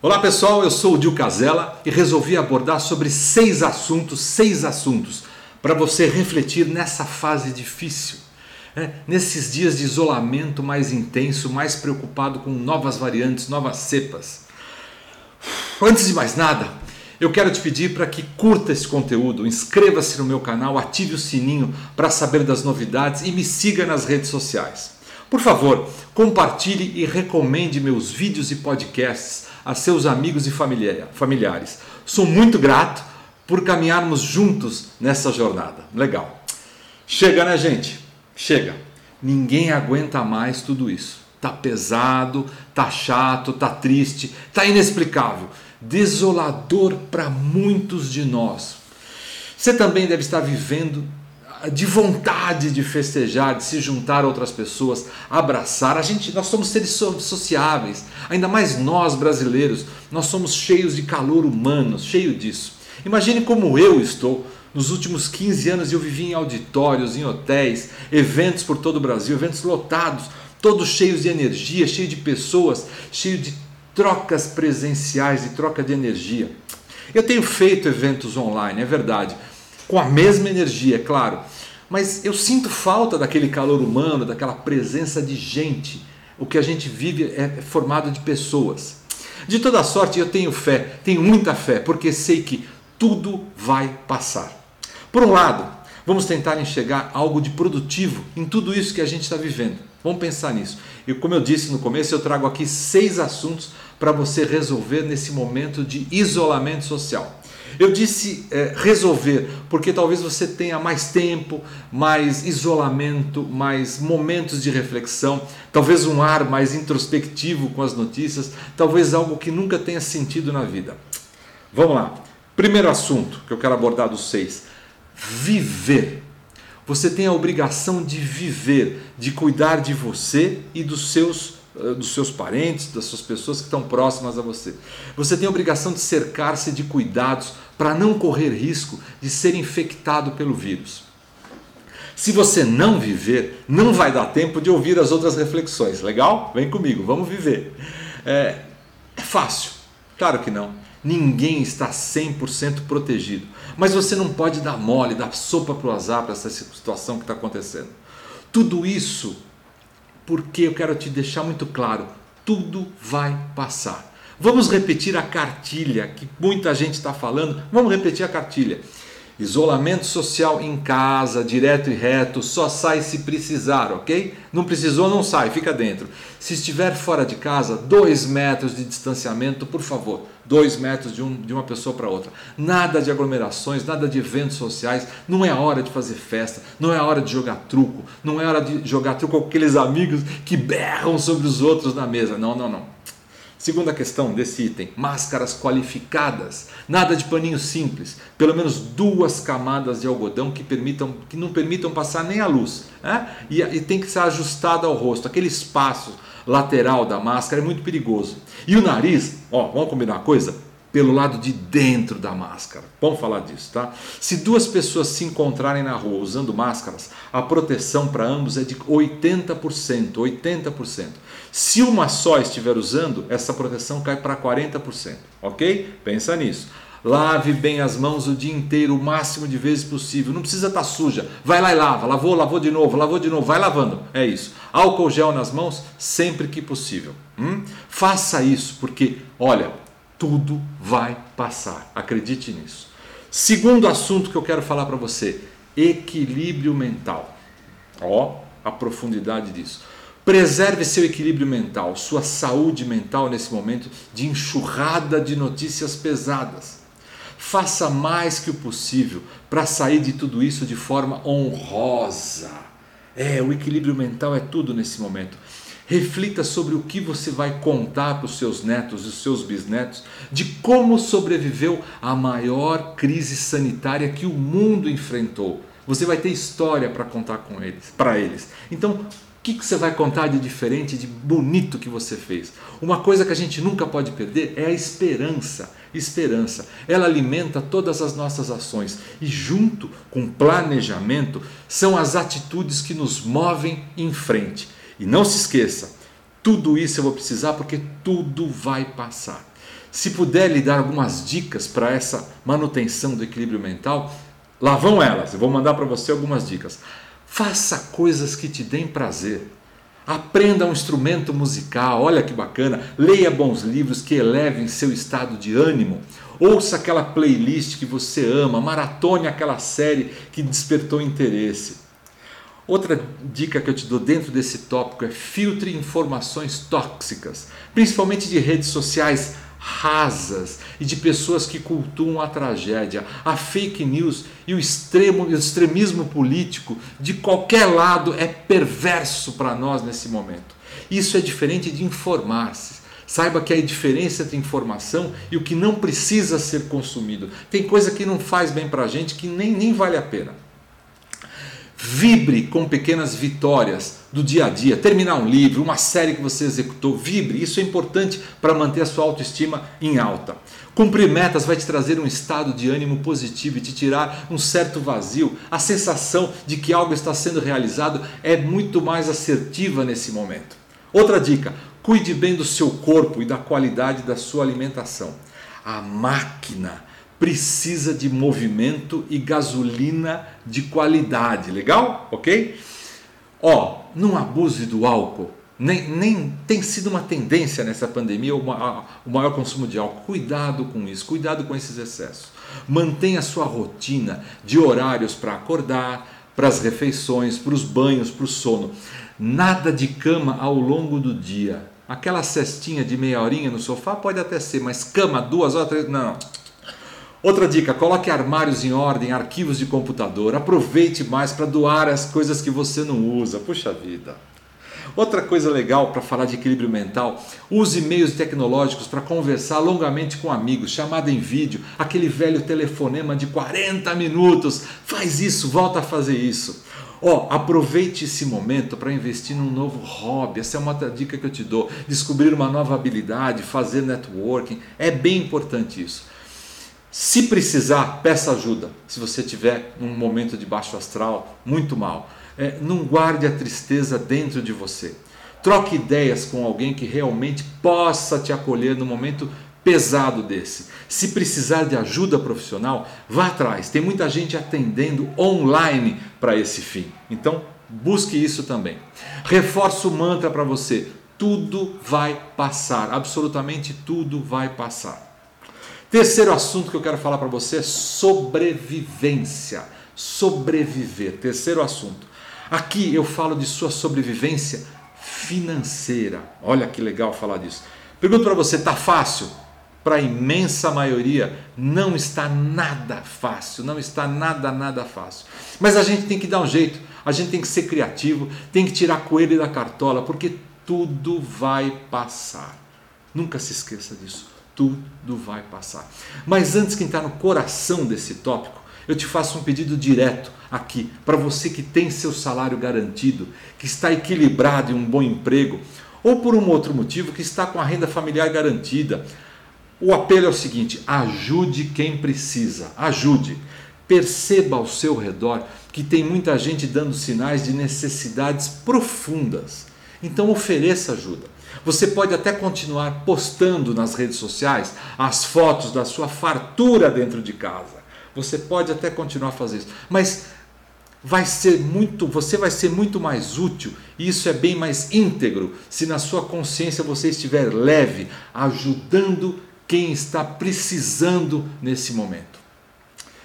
Olá pessoal, eu sou o Dil Casella e resolvi abordar sobre seis assuntos, seis assuntos para você refletir nessa fase difícil, né? nesses dias de isolamento mais intenso, mais preocupado com novas variantes, novas cepas. Antes de mais nada, eu quero te pedir para que curta esse conteúdo, inscreva-se no meu canal, ative o sininho para saber das novidades e me siga nas redes sociais. Por favor, compartilhe e recomende meus vídeos e podcasts a seus amigos e familiares. Sou muito grato por caminharmos juntos nessa jornada. Legal. Chega, né, gente? Chega. Ninguém aguenta mais tudo isso. Tá pesado, tá chato, tá triste, tá inexplicável, desolador para muitos de nós. Você também deve estar vivendo de vontade de festejar, de se juntar a outras pessoas, abraçar. A gente, nós somos seres sociáveis, ainda mais nós brasileiros, nós somos cheios de calor humano, cheio disso. Imagine como eu estou. Nos últimos 15 anos eu vivi em auditórios, em hotéis, eventos por todo o Brasil, eventos lotados, todos cheios de energia, cheios de pessoas, cheios de trocas presenciais, de troca de energia. Eu tenho feito eventos online, é verdade, com a mesma energia, é claro. Mas eu sinto falta daquele calor humano, daquela presença de gente. O que a gente vive é formado de pessoas. De toda sorte, eu tenho fé, tenho muita fé, porque sei que tudo vai passar. Por um lado, vamos tentar enxergar algo de produtivo em tudo isso que a gente está vivendo. Vamos pensar nisso. E como eu disse no começo, eu trago aqui seis assuntos para você resolver nesse momento de isolamento social. Eu disse é, resolver, porque talvez você tenha mais tempo, mais isolamento, mais momentos de reflexão, talvez um ar mais introspectivo com as notícias, talvez algo que nunca tenha sentido na vida. Vamos lá. Primeiro assunto que eu quero abordar dos seis: viver. Você tem a obrigação de viver, de cuidar de você e dos seus dos seus parentes, das suas pessoas que estão próximas a você. Você tem a obrigação de cercar-se de cuidados para não correr risco de ser infectado pelo vírus. Se você não viver, não vai dar tempo de ouvir as outras reflexões. Legal? Vem comigo, vamos viver. É, é fácil? Claro que não. Ninguém está 100% protegido. Mas você não pode dar mole, dar sopa para o azar para essa situação que está acontecendo. Tudo isso porque eu quero te deixar muito claro: tudo vai passar. Vamos repetir a cartilha que muita gente está falando. Vamos repetir a cartilha. Isolamento social em casa, direto e reto, só sai se precisar, ok? Não precisou, não sai, fica dentro. Se estiver fora de casa, dois metros de distanciamento, por favor. Dois metros de, um, de uma pessoa para outra. Nada de aglomerações, nada de eventos sociais. Não é hora de fazer festa, não é hora de jogar truco, não é hora de jogar truco com aqueles amigos que berram sobre os outros na mesa. Não, não, não. Segunda questão desse item: máscaras qualificadas. Nada de paninho simples. Pelo menos duas camadas de algodão que, permitam, que não permitam passar nem a luz. Né? E, e tem que ser ajustada ao rosto. Aquele espaço lateral da máscara é muito perigoso. E o nariz, ó, vamos combinar uma coisa? Pelo lado de dentro da máscara. Vamos falar disso, tá? Se duas pessoas se encontrarem na rua usando máscaras, a proteção para ambos é de 80%. 80%. Se uma só estiver usando, essa proteção cai para 40%, ok? Pensa nisso. Lave bem as mãos o dia inteiro, o máximo de vezes possível. Não precisa estar tá suja. Vai lá e lava. Lavou, lavou de novo, lavou de novo. Vai lavando. É isso. Álcool gel nas mãos sempre que possível. Hum? Faça isso, porque, olha, tudo vai passar. Acredite nisso. Segundo assunto que eu quero falar para você: equilíbrio mental. Ó, a profundidade disso. Preserve seu equilíbrio mental, sua saúde mental nesse momento de enxurrada de notícias pesadas. Faça mais que o possível para sair de tudo isso de forma honrosa. É, o equilíbrio mental é tudo nesse momento. Reflita sobre o que você vai contar para os seus netos e os seus bisnetos de como sobreviveu à maior crise sanitária que o mundo enfrentou. Você vai ter história para contar com eles, para eles. Então, que, que você vai contar de diferente, de bonito que você fez? Uma coisa que a gente nunca pode perder é a esperança. Esperança, ela alimenta todas as nossas ações e, junto com planejamento, são as atitudes que nos movem em frente. E não se esqueça, tudo isso eu vou precisar porque tudo vai passar. Se puder lhe dar algumas dicas para essa manutenção do equilíbrio mental, lá vão elas. Eu vou mandar para você algumas dicas. Faça coisas que te deem prazer. Aprenda um instrumento musical, olha que bacana. Leia bons livros que elevem seu estado de ânimo. Ouça aquela playlist que você ama, maratone aquela série que despertou interesse. Outra dica que eu te dou dentro desse tópico é filtre informações tóxicas, principalmente de redes sociais rasas e de pessoas que cultuam a tragédia, a fake news e o extremo, o extremismo político de qualquer lado é perverso para nós nesse momento. Isso é diferente de informar-se. Saiba que há diferença entre informação e o que não precisa ser consumido. Tem coisa que não faz bem para a gente que nem, nem vale a pena. Vibre com pequenas vitórias do dia a dia. Terminar um livro, uma série que você executou, vibre. Isso é importante para manter a sua autoestima em alta. Cumprir metas vai te trazer um estado de ânimo positivo e te tirar um certo vazio. A sensação de que algo está sendo realizado é muito mais assertiva nesse momento. Outra dica: cuide bem do seu corpo e da qualidade da sua alimentação. A máquina precisa de movimento e gasolina de qualidade, legal? Ok? Ó, não abuse do álcool. Nem, nem tem sido uma tendência nessa pandemia o, o maior consumo de álcool. Cuidado com isso, cuidado com esses excessos. Mantenha a sua rotina de horários para acordar, para as refeições, para os banhos, para o sono. Nada de cama ao longo do dia. Aquela cestinha de meia horinha no sofá pode até ser, mas cama duas horas, três, não. Outra dica: coloque armários em ordem, arquivos de computador. Aproveite mais para doar as coisas que você não usa. Puxa vida. Outra coisa legal para falar de equilíbrio mental: use meios tecnológicos para conversar longamente com amigos, chamada em vídeo, aquele velho telefonema de 40 minutos. Faz isso, volta a fazer isso. Ó, oh, aproveite esse momento para investir num novo hobby. Essa é uma dica que eu te dou. Descobrir uma nova habilidade, fazer networking. É bem importante isso. Se precisar, peça ajuda. Se você tiver um momento de baixo astral, muito mal. É, não guarde a tristeza dentro de você. Troque ideias com alguém que realmente possa te acolher no momento pesado desse. Se precisar de ajuda profissional, vá atrás. Tem muita gente atendendo online para esse fim. Então, busque isso também. Reforço o mantra para você: tudo vai passar, absolutamente tudo vai passar. Terceiro assunto que eu quero falar para você é sobrevivência. Sobreviver. Terceiro assunto. Aqui eu falo de sua sobrevivência financeira. Olha que legal falar disso. Pergunto para você, tá fácil? Para a imensa maioria não está nada fácil, não está nada nada fácil. Mas a gente tem que dar um jeito, a gente tem que ser criativo, tem que tirar coelho da cartola, porque tudo vai passar. Nunca se esqueça disso tudo vai passar. Mas antes que entrar no coração desse tópico, eu te faço um pedido direto aqui para você que tem seu salário garantido, que está equilibrado em um bom emprego, ou por um outro motivo que está com a renda familiar garantida. O apelo é o seguinte: ajude quem precisa, ajude. Perceba ao seu redor que tem muita gente dando sinais de necessidades profundas. Então ofereça ajuda. Você pode até continuar postando nas redes sociais as fotos da sua fartura dentro de casa. Você pode até continuar fazer isso, mas vai ser muito, você vai ser muito mais útil e isso é bem mais íntegro se na sua consciência você estiver leve, ajudando quem está precisando nesse momento.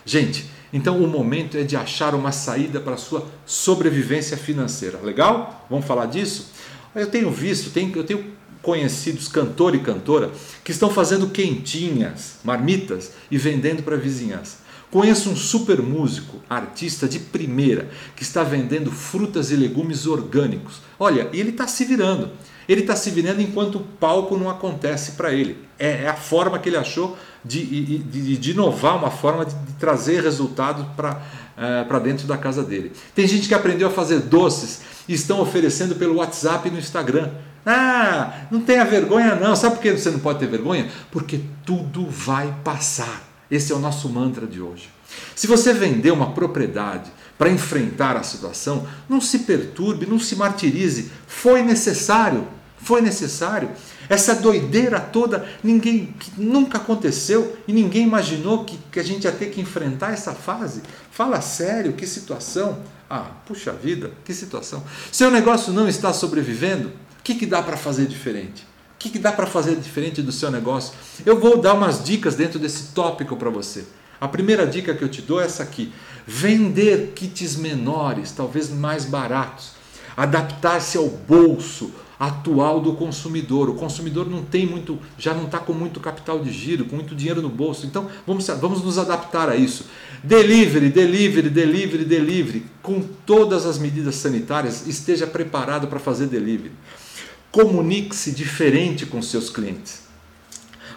Gente, então o momento é de achar uma saída para a sua sobrevivência financeira. Legal? Vamos falar disso? Eu tenho visto, eu tenho conhecidos cantor e cantora que estão fazendo quentinhas, marmitas e vendendo para a vizinhança. Conheço um super músico, artista de primeira, que está vendendo frutas e legumes orgânicos. Olha, ele está se virando. Ele está se virando enquanto o palco não acontece para ele. É, é, a forma que ele achou de, de, de inovar, uma forma de, de trazer resultado para é, para dentro da casa dele. Tem gente que aprendeu a fazer doces estão oferecendo pelo WhatsApp e no Instagram. Ah, não tenha vergonha não. Sabe por que você não pode ter vergonha? Porque tudo vai passar. Esse é o nosso mantra de hoje. Se você vender uma propriedade para enfrentar a situação, não se perturbe, não se martirize. Foi necessário, Foi necessário. Essa doideira toda, ninguém nunca aconteceu e ninguém imaginou que, que a gente ia ter que enfrentar essa fase. Fala sério, que situação. Ah, puxa vida, que situação. Seu negócio não está sobrevivendo? O que, que dá para fazer diferente? O que, que dá para fazer diferente do seu negócio? Eu vou dar umas dicas dentro desse tópico para você. A primeira dica que eu te dou é essa aqui: vender kits menores, talvez mais baratos, adaptar-se ao bolso atual do consumidor. O consumidor não tem muito, já não está com muito capital de giro, com muito dinheiro no bolso. Então vamos, vamos nos adaptar a isso. Delivery, delivery, delivery, delivery. Com todas as medidas sanitárias, esteja preparado para fazer delivery. Comunique-se diferente com seus clientes.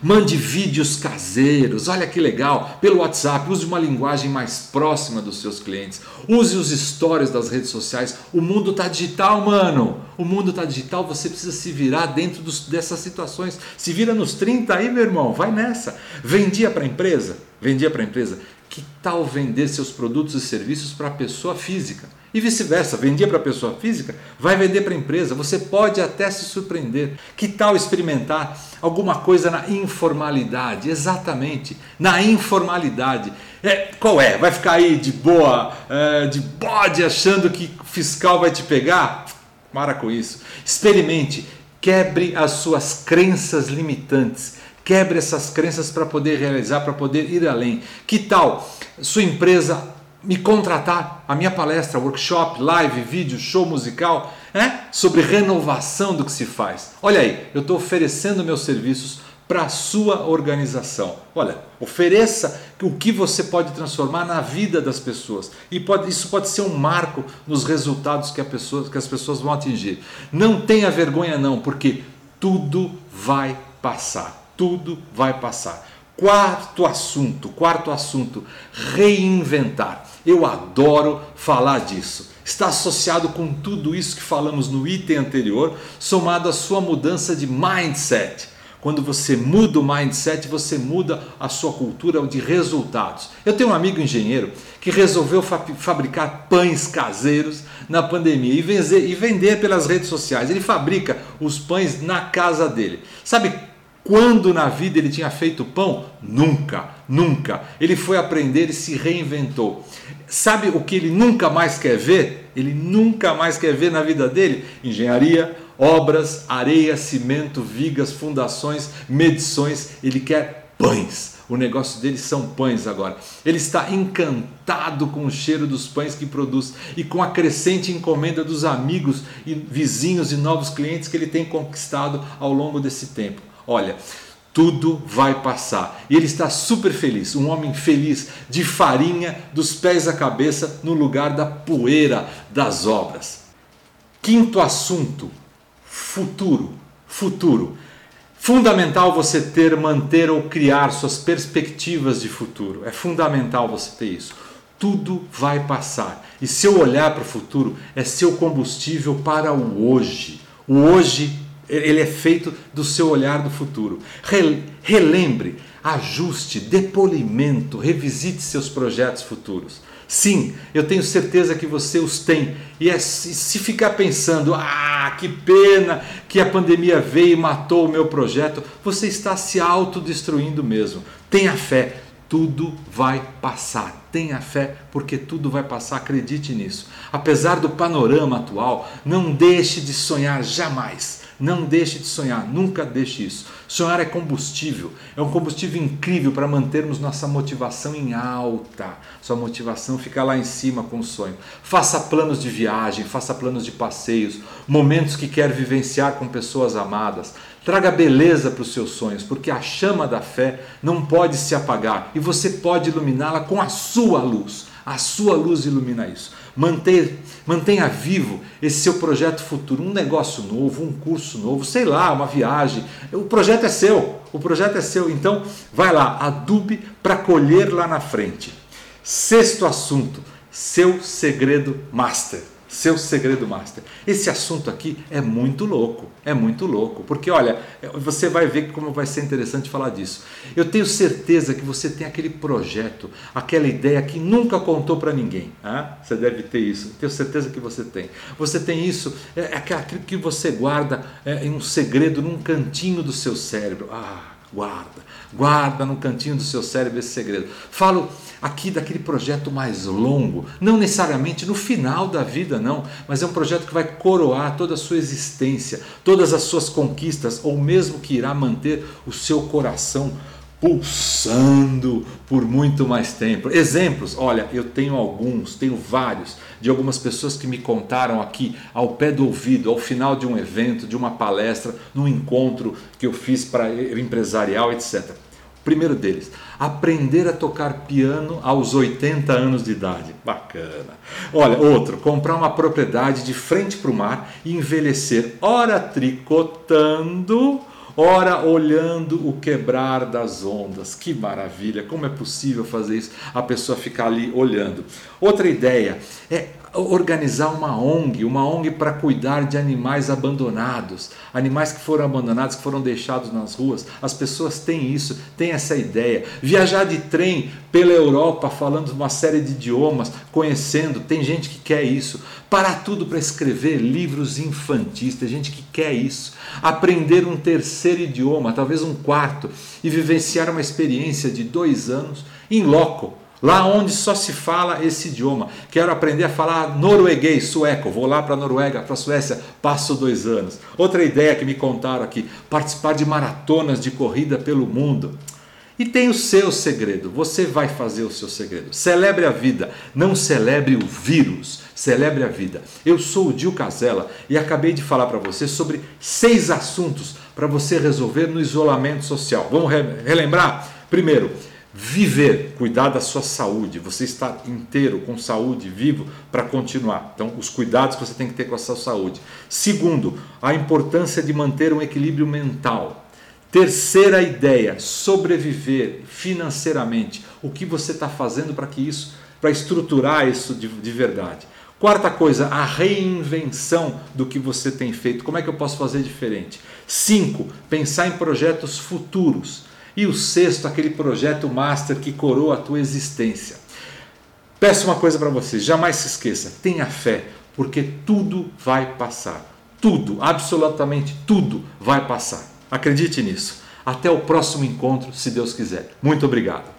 Mande vídeos caseiros, olha que legal, pelo WhatsApp, use uma linguagem mais próxima dos seus clientes. Use os stories das redes sociais. O mundo está digital, mano. O mundo está digital, você precisa se virar dentro dos, dessas situações. Se vira nos 30 aí, meu irmão, vai nessa. Vendia para empresa? Vendia para empresa? Que tal vender seus produtos e serviços para pessoa física? E vice-versa, vendia para pessoa física, vai vender para empresa. Você pode até se surpreender. Que tal experimentar alguma coisa na informalidade? Exatamente, na informalidade. É, qual é? Vai ficar aí de boa, é, de bode, achando que fiscal vai te pegar? Para com isso. Experimente, quebre as suas crenças limitantes. Quebre essas crenças para poder realizar, para poder ir além. Que tal sua empresa me contratar a minha palestra, workshop, live, vídeo, show musical, né? sobre renovação do que se faz. Olha aí, eu estou oferecendo meus serviços para a sua organização. Olha, ofereça o que você pode transformar na vida das pessoas. E pode, isso pode ser um marco nos resultados que, pessoa, que as pessoas vão atingir. Não tenha vergonha não, porque tudo vai passar. Tudo vai passar. Quarto assunto, quarto assunto, reinventar. Eu adoro falar disso. Está associado com tudo isso que falamos no item anterior, somado à sua mudança de mindset. Quando você muda o mindset, você muda a sua cultura de resultados. Eu tenho um amigo engenheiro que resolveu fa fabricar pães caseiros na pandemia e vender, e vender pelas redes sociais. Ele fabrica os pães na casa dele. Sabe quando na vida ele tinha feito pão? Nunca, nunca. Ele foi aprender e se reinventou. Sabe o que ele nunca mais quer ver? Ele nunca mais quer ver na vida dele? Engenharia, obras, areia, cimento, vigas, fundações, medições. Ele quer pães. O negócio dele são pães agora. Ele está encantado com o cheiro dos pães que produz e com a crescente encomenda dos amigos e vizinhos e novos clientes que ele tem conquistado ao longo desse tempo. Olha, tudo vai passar. E ele está super feliz, um homem feliz, de farinha dos pés à cabeça, no lugar da poeira das obras. Quinto assunto: futuro. Futuro. Fundamental você ter, manter ou criar suas perspectivas de futuro. É fundamental você ter isso. Tudo vai passar. E seu olhar para o futuro é seu combustível para o hoje. O hoje ele é feito do seu olhar do futuro. Relembre, ajuste, dê polimento, revisite seus projetos futuros. Sim, eu tenho certeza que você os tem. E é, se ficar pensando, ah, que pena que a pandemia veio e matou o meu projeto, você está se autodestruindo mesmo. Tenha fé, tudo vai passar. Tenha fé, porque tudo vai passar, acredite nisso. Apesar do panorama atual, não deixe de sonhar jamais. Não deixe de sonhar, nunca deixe isso. Sonhar é combustível, é um combustível incrível para mantermos nossa motivação em alta. Sua motivação fica lá em cima com o sonho. Faça planos de viagem, faça planos de passeios, momentos que quer vivenciar com pessoas amadas. Traga beleza para os seus sonhos, porque a chama da fé não pode se apagar e você pode iluminá-la com a sua luz. A sua luz ilumina isso. Mantenha, mantenha vivo esse seu projeto futuro, um negócio novo, um curso novo, sei lá, uma viagem. O projeto é seu, o projeto é seu. Então, vai lá, adube para colher lá na frente. Sexto assunto, seu segredo master. Seu segredo master. Esse assunto aqui é muito louco, é muito louco, porque olha, você vai ver como vai ser interessante falar disso. Eu tenho certeza que você tem aquele projeto, aquela ideia que nunca contou para ninguém. Ah? Você deve ter isso, tenho certeza que você tem. Você tem isso, é, é aquilo que você guarda é, em um segredo num cantinho do seu cérebro. Ah, Guarda, guarda no cantinho do seu cérebro esse segredo. Falo aqui daquele projeto mais longo, não necessariamente no final da vida, não, mas é um projeto que vai coroar toda a sua existência, todas as suas conquistas, ou mesmo que irá manter o seu coração pulsando por muito mais tempo. Exemplos, olha, eu tenho alguns, tenho vários, de algumas pessoas que me contaram aqui ao pé do ouvido, ao final de um evento, de uma palestra, num encontro que eu fiz para empresarial, etc. O primeiro deles, aprender a tocar piano aos 80 anos de idade. Bacana. Olha, outro, comprar uma propriedade de frente para o mar e envelhecer, ora tricotando ora olhando o quebrar das ondas. Que maravilha! Como é possível fazer isso? A pessoa ficar ali olhando. Outra ideia é organizar uma ONG, uma ONG para cuidar de animais abandonados, animais que foram abandonados, que foram deixados nas ruas. As pessoas têm isso, têm essa ideia. Viajar de trem pela Europa, falando uma série de idiomas, conhecendo, tem gente que quer isso. Parar tudo para escrever livros infantis, tem gente que quer isso. Aprender um terceiro idioma, talvez um quarto, e vivenciar uma experiência de dois anos em loco Lá onde só se fala esse idioma. Quero aprender a falar norueguês, sueco. Vou lá para a Noruega, para a Suécia, passo dois anos. Outra ideia que me contaram aqui: participar de maratonas de corrida pelo mundo. E tem o seu segredo. Você vai fazer o seu segredo. Celebre a vida, não celebre o vírus. Celebre a vida. Eu sou o Dil Casella e acabei de falar para você sobre seis assuntos para você resolver no isolamento social. Vamos relembrar? Primeiro, viver, cuidar da sua saúde, você estar inteiro, com saúde, vivo, para continuar. Então, os cuidados que você tem que ter com a sua saúde. Segundo, a importância de manter um equilíbrio mental. Terceira ideia, sobreviver financeiramente. O que você está fazendo para que isso, para estruturar isso de, de verdade. Quarta coisa, a reinvenção do que você tem feito. Como é que eu posso fazer diferente? Cinco, pensar em projetos futuros. E o sexto, aquele projeto master que coroa a tua existência. Peço uma coisa para você, jamais se esqueça, tenha fé, porque tudo vai passar. Tudo, absolutamente tudo vai passar. Acredite nisso. Até o próximo encontro, se Deus quiser. Muito obrigado.